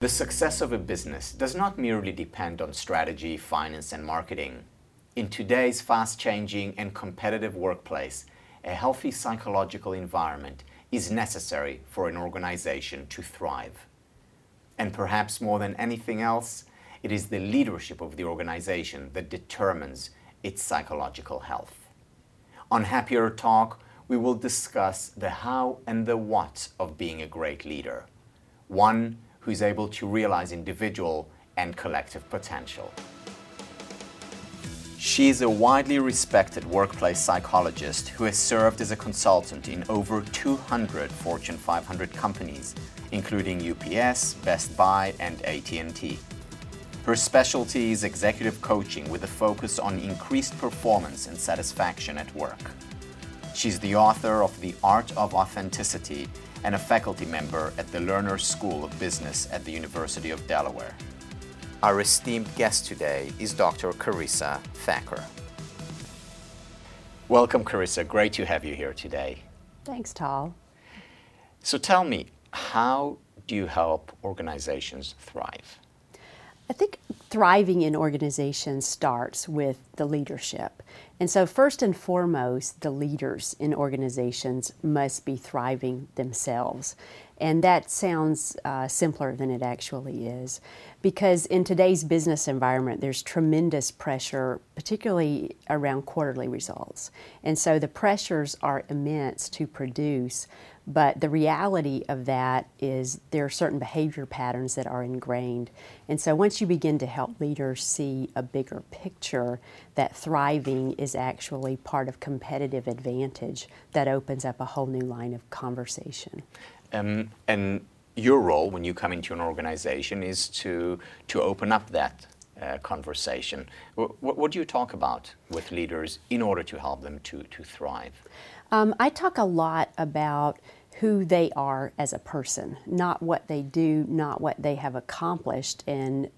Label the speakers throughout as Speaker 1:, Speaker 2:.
Speaker 1: The success of a business does not merely depend on strategy, finance, and marketing. In today's fast changing and competitive workplace, a healthy psychological environment is necessary for an organization to thrive. And perhaps more than anything else, it is the leadership of the organization that determines its psychological health. On Happier Talk, we will discuss the how and the what of being a great leader. One who is able to realize individual and collective potential. She is a widely respected workplace psychologist who has served as a consultant in over 200 Fortune 500 companies, including UPS, Best Buy, and AT&T. Her specialty is executive coaching with a focus on increased performance and satisfaction at work. She's the author of The Art of Authenticity and a faculty member at the Lerner School of Business at the University of Delaware. Our esteemed guest today is Dr. Carissa Thacker. Welcome, Carissa. Great to have you here today.
Speaker 2: Thanks, Tal.
Speaker 1: So tell me, how do you help organizations thrive?
Speaker 2: I think thriving in organizations starts with the leadership. And so, first and foremost, the leaders in organizations must be thriving themselves. And that sounds uh, simpler than it actually is. Because in today's business environment, there's tremendous pressure, particularly around quarterly results. And so the pressures are immense to produce but the reality of that is there are certain behavior patterns that are ingrained. And so once you begin to help leaders see a bigger picture, that thriving is actually part of competitive advantage that opens up a whole new line of conversation.
Speaker 1: Um, and your role when you come into an organization is to, to open up that uh, conversation. What, what, do you talk about with leaders in order to help them to, to thrive?
Speaker 2: Um, I talk a lot about who they are as a person, not what they do, not what they have accomplished. And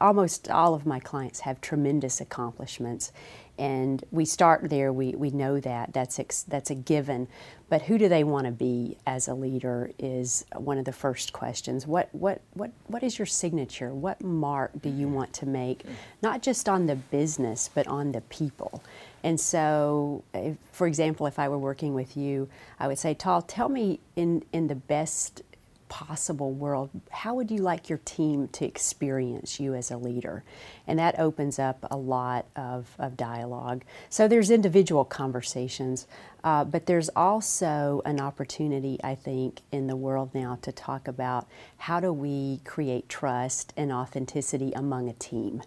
Speaker 2: almost all of my clients have tremendous accomplishments. And we start there, we, we know that, that's, ex, that's a given. But who do they want to be as a leader is one of the first questions. What, what, what, what is your signature? What mark do you mm-hmm. want to make, not just on the business, but on the people? And so, if, for example, if I were working with you, I would say, Tal, tell me in, in the best possible world, how would you like your team to experience you as a leader? And that opens up a lot of, of dialogue. So there's individual conversations, uh, but there's also an opportunity, I think, in the world now to talk about how do we create trust and authenticity among a team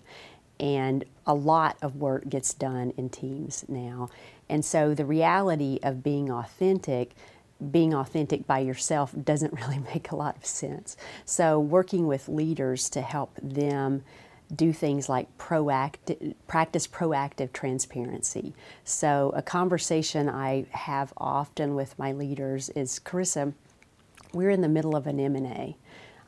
Speaker 2: and a lot of work gets done in teams now. And so the reality of being authentic, being authentic by yourself doesn't really make a lot of sense. So working with leaders to help them do things like proactive, practice proactive transparency. So a conversation I have often with my leaders is, Carissa, we're in the middle of an M&A.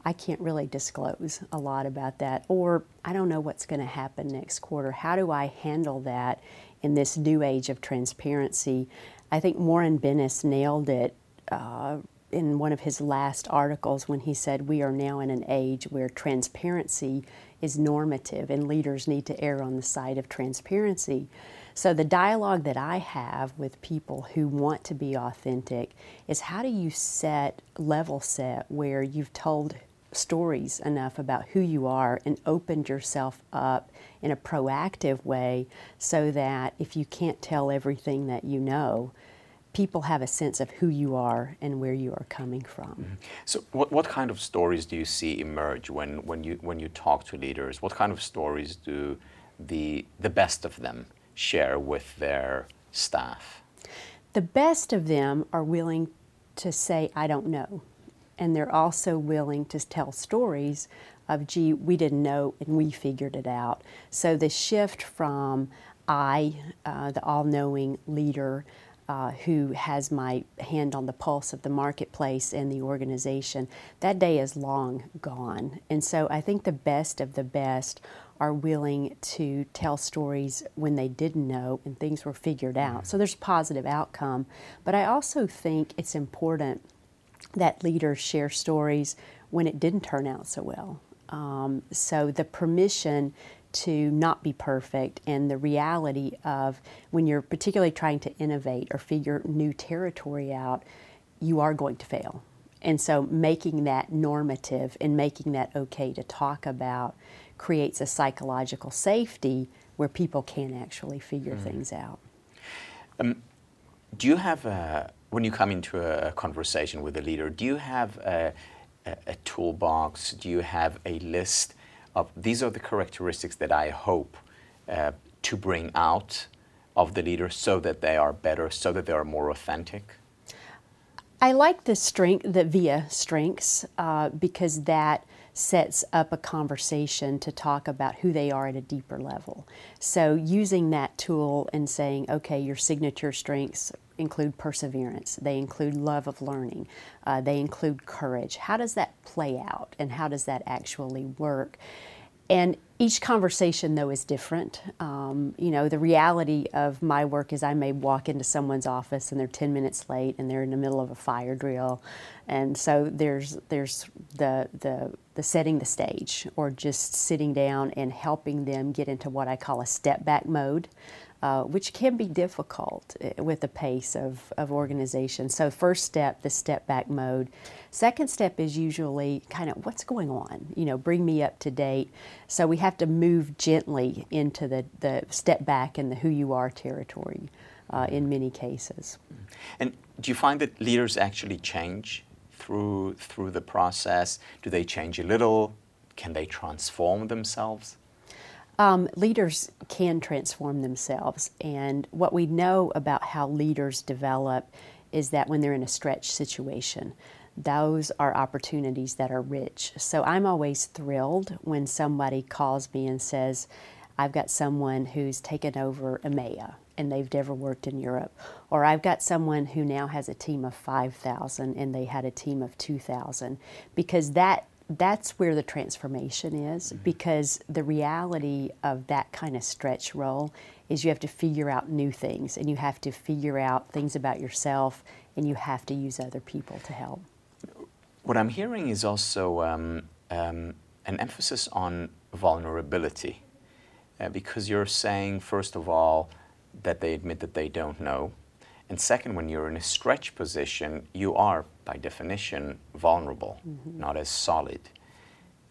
Speaker 2: I can't really disclose a lot about that. Or I don't know what's going to happen next quarter. How do I handle that in this new age of transparency? I think Warren Bennis nailed it uh, in one of his last articles when he said, We are now in an age where transparency is normative and leaders need to err on the side of transparency. So, the dialogue that I have with people who want to be authentic is how do you set level set where you've told stories enough about who you are and opened yourself up in a proactive way so that if you can't tell everything that you know, people have a sense of who you are and where you are coming from. Mm-hmm.
Speaker 1: So, what, what kind of stories do you see emerge when, when, you, when you talk to leaders? What kind of stories do the, the best of them share with their staff?
Speaker 2: The best of them are willing to say, I don't know and they're also willing to tell stories of, gee, we didn't know and we figured it out. So the shift from I, uh, the all knowing leader, uh, who has my hand on the pulse of the marketplace and the organization, that day is long gone. And so I think the best of the best are willing to tell stories when they didn't know and things were figured out. So there's a positive outcome. But I also think it's important that leaders share stories when it didn't turn out so well. Um, so the permission to not be perfect and the reality of when you're particularly trying to innovate or figure new territory out, you are going to fail. And so making that normative and making that okay to talk about creates a psychological safety where people can actually figure mm. things out. Um,
Speaker 1: do you have, a, when you come into a conversation with a leader, do you have a, a, a toolbox? Do you have a list of these are the characteristics that I hope uh, to bring out of the leader so that they are better, so that they are more authentic?
Speaker 2: I like the strength, the VIA strengths, uh, because that sets up a conversation to talk about who they are at a deeper level. So using that tool and saying, okay, your signature strengths include perseverance, they include love of learning, uh, they include courage. How does that play out and how does that actually work? And each conversation, though, is different. Um, you know, the reality of my work is I may walk into someone's office and they're 10 minutes late and they're in the middle of a fire drill. And so there's, there's the, the, the setting the stage or just sitting down and helping them get into what I call a step back mode uh, which can be difficult eh, with the pace of, of organization. So, first step, the step back mode. Second step is usually kind of what's going on, you know, bring me up to date. So, we have to move gently into the, the step back and the who you are territory uh, in many cases.
Speaker 1: And do you find that leaders actually change through, through the process? Do they change a little? Can they transform themselves?
Speaker 2: Um, leaders can transform themselves, and what we know about how leaders develop is that when they're in a stretch situation, those are opportunities that are rich. So I'm always thrilled when somebody calls me and says, I've got someone who's taken over EMEA and they've never worked in Europe. Or I've got someone who now has a team of 5,000 and they had a team of 2,000. Because that that's where the transformation is mm-hmm. because the reality of that kind of stretch role is you have to figure out new things and you have to figure out things about yourself and you have to use other people to help.
Speaker 1: What I'm hearing is also um, um, an emphasis on vulnerability uh, because you're saying, first of all, that they admit that they don't know. And second, when you're in a stretch position, you are, by definition, vulnerable, mm-hmm. not as solid.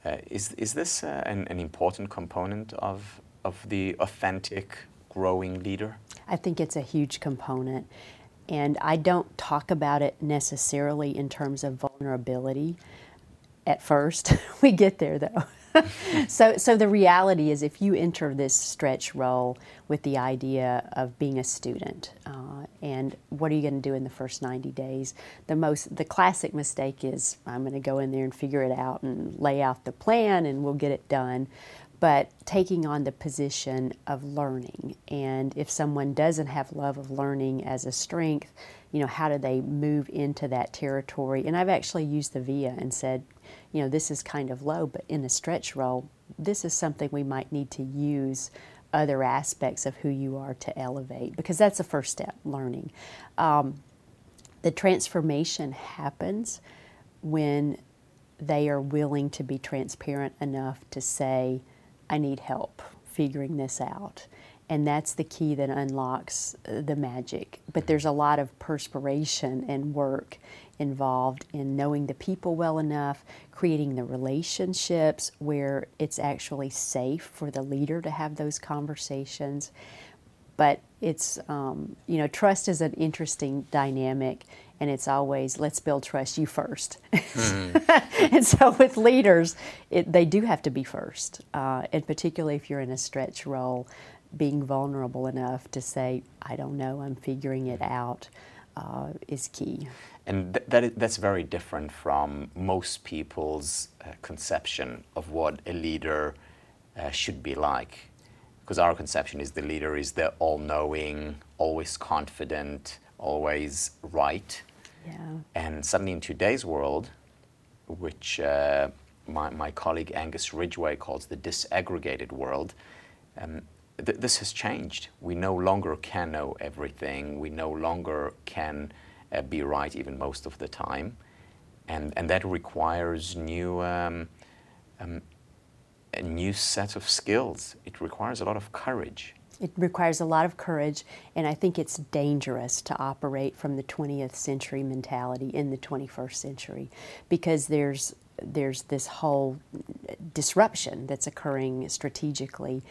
Speaker 1: Uh, is, is this uh, an, an important component of, of the authentic growing leader?
Speaker 2: I think it's a huge component. And I don't talk about it necessarily in terms of vulnerability at first. we get there though. so, so the reality is, if you enter this stretch role with the idea of being a student, uh, and what are you going to do in the first 90 days? The most, the classic mistake is, I'm going to go in there and figure it out and lay out the plan, and we'll get it done. But taking on the position of learning, and if someone doesn't have love of learning as a strength, you know, how do they move into that territory? And I've actually used the VIA and said, you know, this is kind of low, but in a stretch role, this is something we might need to use other aspects of who you are to elevate because that's the first step, learning. Um, the transformation happens when they are willing to be transparent enough to say, I need help figuring this out. And that's the key that unlocks the magic. But there's a lot of perspiration and work involved in knowing the people well enough, creating the relationships where it's actually safe for the leader to have those conversations. But it's, um, you know, trust is an interesting dynamic, and it's always let's build trust you 1st mm-hmm. and so with leaders, it, they do have to be first, uh, and particularly if you're in a stretch role, being vulnerable enough to say, I don't know, I'm figuring it out uh, is key.
Speaker 1: And th- that is, that's very different from most people's uh, conception of what a leader uh, should be like. Because our conception is the leader is the all knowing, always confident, always right. Yeah. And suddenly in today's world, which uh, my, my colleague Angus Ridgway calls the disaggregated world, um, th- this has changed. We no longer can know everything. We no longer can uh, be right even most of the time. And, and that requires new, um, um, new set of skills. It requires a lot of courage.
Speaker 2: It requires a lot of courage, and I think it's dangerous to operate from the 20th century mentality in the 21st century because there's there's this whole disruption that's occurring strategically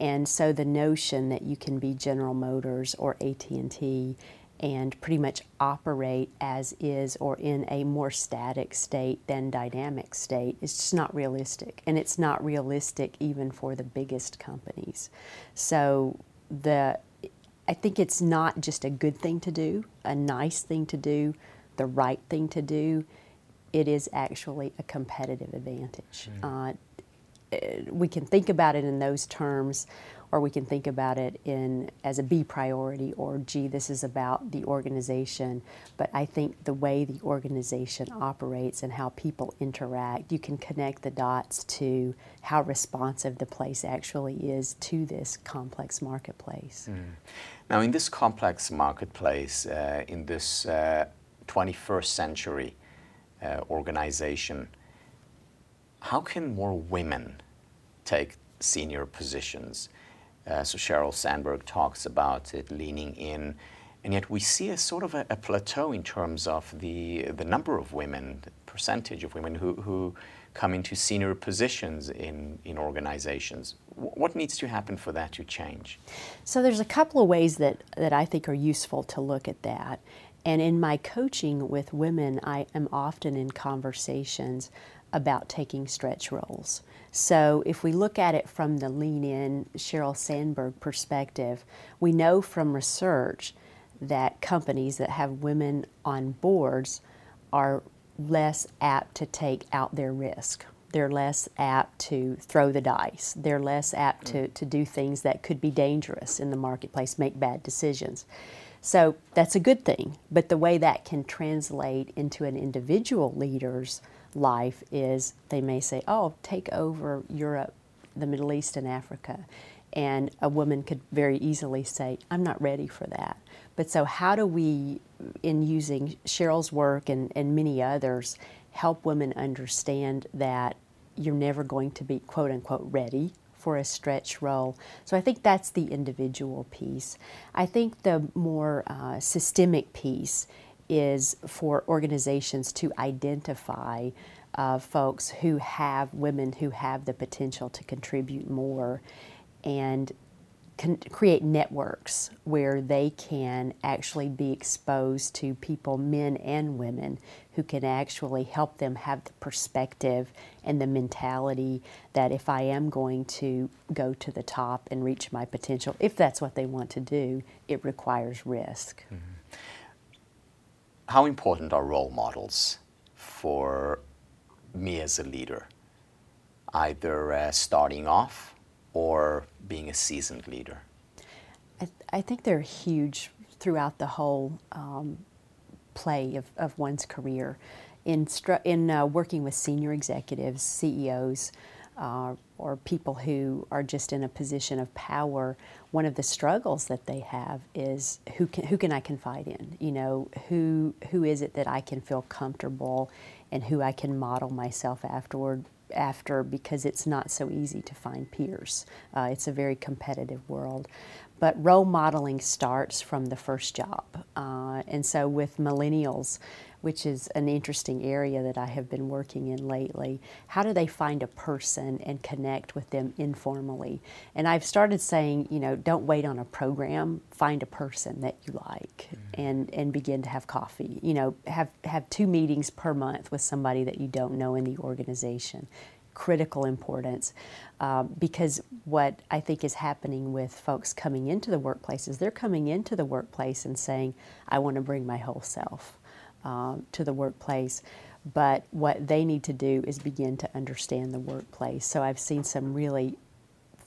Speaker 2: and so the notion that you can be General Motors or AT&T and pretty much operate as is or in a more static state than dynamic state is just not realistic. And it's not realistic even for the biggest companies. So the i think it's not just a good thing to do a nice thing to do the right thing to do. It is actually a competitive advantage. Mm. uh, we can think about it in those terms or we can think about it in as a B priority or gee this is about the organization but I think the way the organization operates and how people interact you can connect the dots to how responsive the place actually is to this complex marketplace. Mm.
Speaker 1: Now in this complex marketplace uh, in this uh, 21st century uh, organization how can more women take senior positions? Uh, so Sheryl Sandberg talks about it leaning in, and yet we see a sort of a, a, plateau in terms of the the number of women, percentage of women who, who come into senior positions in, in organizations. what needs to happen for that to change?
Speaker 2: So there's a couple of ways that, that I think are useful to look at that. And in my coaching with women, I am often in conversations about taking stretch roles. So, if we look at it from the lean in Sheryl Sandberg perspective, we know from research that companies that have women on boards are less apt to take out their risk. They're less apt to throw the dice. They're less apt to, to do things that could be dangerous in the marketplace, make bad decisions. So that's a good thing. But the way that can translate into an individual leader's life is they may say, oh, take over Europe, the Middle East, and Africa. And a woman could very easily say, I'm not ready for that. But so, how do we, in using Sheryl's work and, and many others, help women understand that you're never going to be quote unquote ready for a stretch role. So I think that's the individual piece. I think the more uh, systemic piece is for organizations to identify uh, folks who have women who have the potential to contribute more and create networks where they can actually be exposed to people, men and women, who can actually help them have the perspective and the mentality that if I am going to go to the top and reach my potential, if that's what they want to do, it requires risk. Mm-hmm.
Speaker 1: How important are role models for me as a leader? Either uh, starting off or being a seasoned leader?
Speaker 2: I, th- I think they're huge throughout the whole um, play of, of one's career. In, in uh, working with senior executives, CEOs, uh, or people who are just in a position of power, one of the struggles that they have is who can who can I confide in? You know, who who is it that I can feel comfortable and who I can model myself afterward after because it's not so easy to find peers. Uh, it's a very competitive world. But role modeling starts from the first job. Uh, and so with millennials, which is an interesting area that I have been working in lately. How do they find a person and connect with them informally? And I've started saying, you know, don't wait on a program, find a person that you like mm-hmm. and, and begin to have coffee. You know, have, have two meetings per month with somebody that you don't know in the organization. Critical importance um, because what I think is happening with folks coming into the workplace is they're coming into the workplace and saying, I want to bring my whole self um, to the workplace. But what they need to do is begin to understand the workplace. So I've seen some really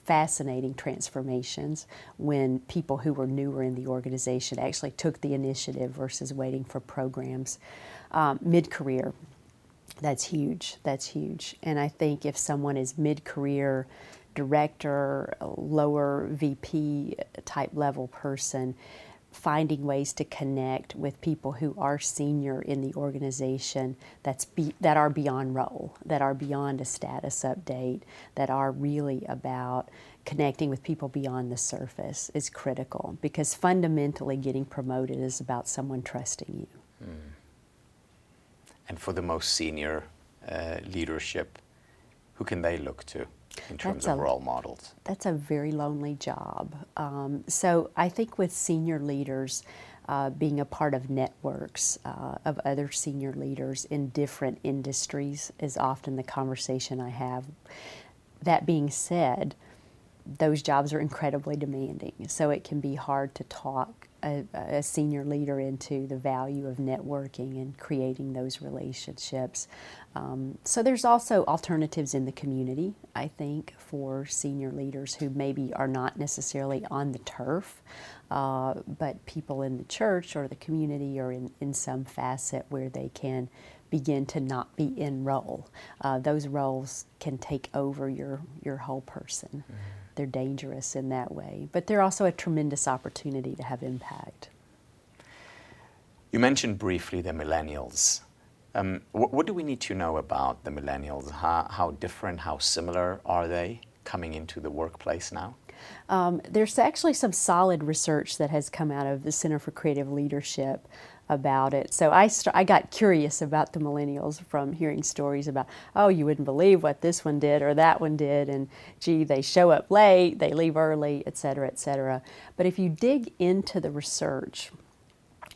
Speaker 2: fascinating transformations when people who were newer in the organization actually took the initiative versus waiting for programs. Um, Mid career, that's huge. That's huge. And I think if someone is mid career, director, lower VP type level person, finding ways to connect with people who are senior in the organization that's be, that are beyond role, that are beyond a status update, that are really about connecting with people beyond the surface is critical because fundamentally getting promoted is about someone trusting you. Mm.
Speaker 1: And for the most senior uh, leadership, who can they look to? in terms that's of a, role models?
Speaker 2: That's a very lonely job. Um, so I think with senior leaders, uh, being a part of networks uh, of other senior leaders in different industries is often the conversation I have. That being said, those jobs are incredibly demanding, so it can be hard to talk a, a, senior leader into the value of networking and creating those relationships. Um, so there's also alternatives in the community, I think, for senior leaders who maybe are not necessarily on the turf, uh, but people in the church or the community or in, in some facet where they can begin to not be in role. Uh, those roles can take over your, your whole person. Mm-hmm. They're dangerous in that way, but they're also a tremendous opportunity to have impact.
Speaker 1: You mentioned briefly the millennials. Um, what, what, do we need to know about the millennials? How, how, different, how similar are they coming into the workplace now?
Speaker 2: Um, there's actually some solid research that has come out of the Center for Creative Leadership about it. So I, st- I got curious about the millennials from hearing stories about, oh, you wouldn't believe what this one did or that one did, and gee, they show up late, they leave early, et cetera, et cetera. But if you dig into the research,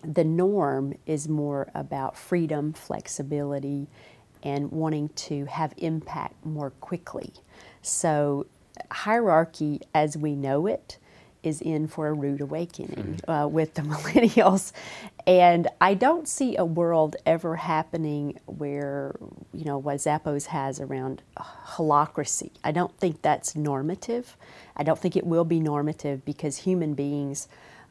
Speaker 2: the norm is more about freedom, flexibility, and wanting to have impact more quickly. So, hierarchy as we know it is in for a rude awakening mm-hmm. uh, with the millennials. And I don't see a world ever happening where, you know, what Zappos has around holacracy. I don't think that's normative. I don't think it will be normative because human beings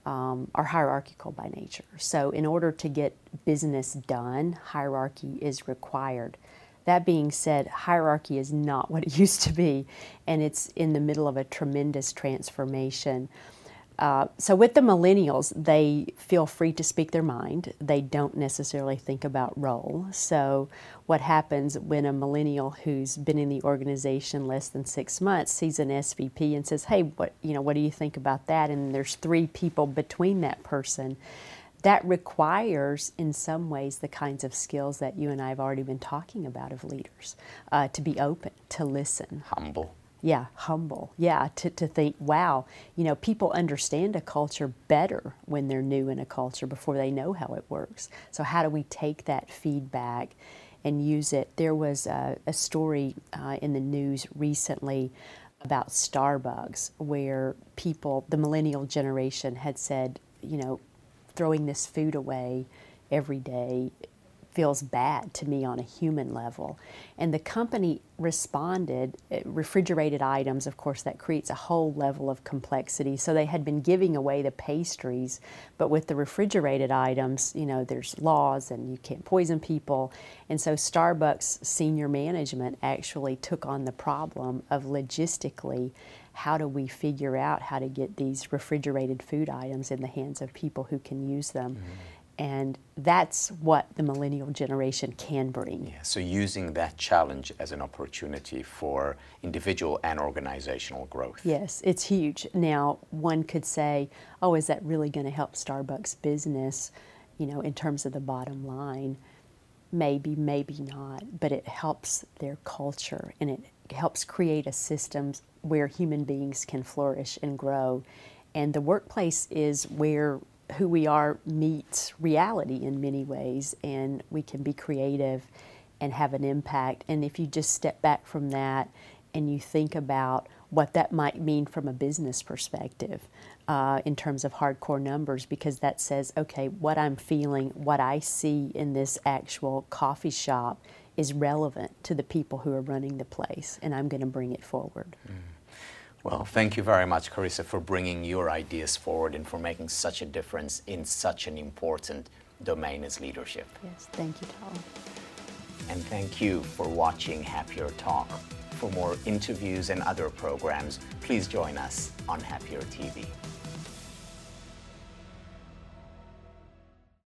Speaker 2: um, are hierarchical by nature. So, in order to get business done, hierarchy is required. That being said, hierarchy is not what it used to be, and it's in the middle of a tremendous transformation. Uh, so, with the millennials, they feel free to speak their mind. They don't necessarily think about role. So, what happens when a millennial who's been in the organization less than six months sees an SVP and says, "Hey, what you know? What do you think about that?" And there's three people between that person. That requires, in some ways, the kinds of skills that you and I have already been talking about of leaders uh, to be open, to listen,
Speaker 1: humble
Speaker 2: yeah, humble. Yeah, to, to think, wow, you know, people understand a culture better when they're new in a culture before they know how it works. So, how do we take that feedback and use it? There was a, a story uh, in the news recently about Starbucks where people, the millennial generation, had said, you know, throwing this food away every day feels bad to me on a human level. And the company responded, eh, refrigerated items, of course, that creates a whole level of complexity. So they had been giving away the pastries, but with the refrigerated items, you know, there's laws and you can't poison people. And so Starbucks senior management actually took on the problem of logistically how do we figure out how to get these refrigerated food items in the hands of people who can use them? Mm-hmm. And that's what the millennial generation can bring.
Speaker 1: Yeah, so using that challenge as an opportunity for individual and organizational growth.
Speaker 2: Yes, it's huge. Now, one could say, oh, is that really going to help Starbucks business, you know, in terms of the bottom line? Maybe, maybe not, but it helps their culture and it helps create a system where human beings can flourish and grow. And the workplace is where who we are meets reality in many ways, and we can be creative and have an impact. And if you just step back from that and you think about what that might mean from a business perspective uh, in terms of hardcore numbers, because that says, okay, what I'm feeling, what I see in this actual coffee shop is relevant to the people who are running the place, and I'm going to bring it forward. Mm.
Speaker 1: Well, thank you very much, Carissa, for bringing your ideas forward and for making such a difference in such an important domain as leadership.
Speaker 2: Yes, thank you, Tom.
Speaker 1: And thank you for watching Happier Talk. For more interviews and other programs, please join us on Happier TV.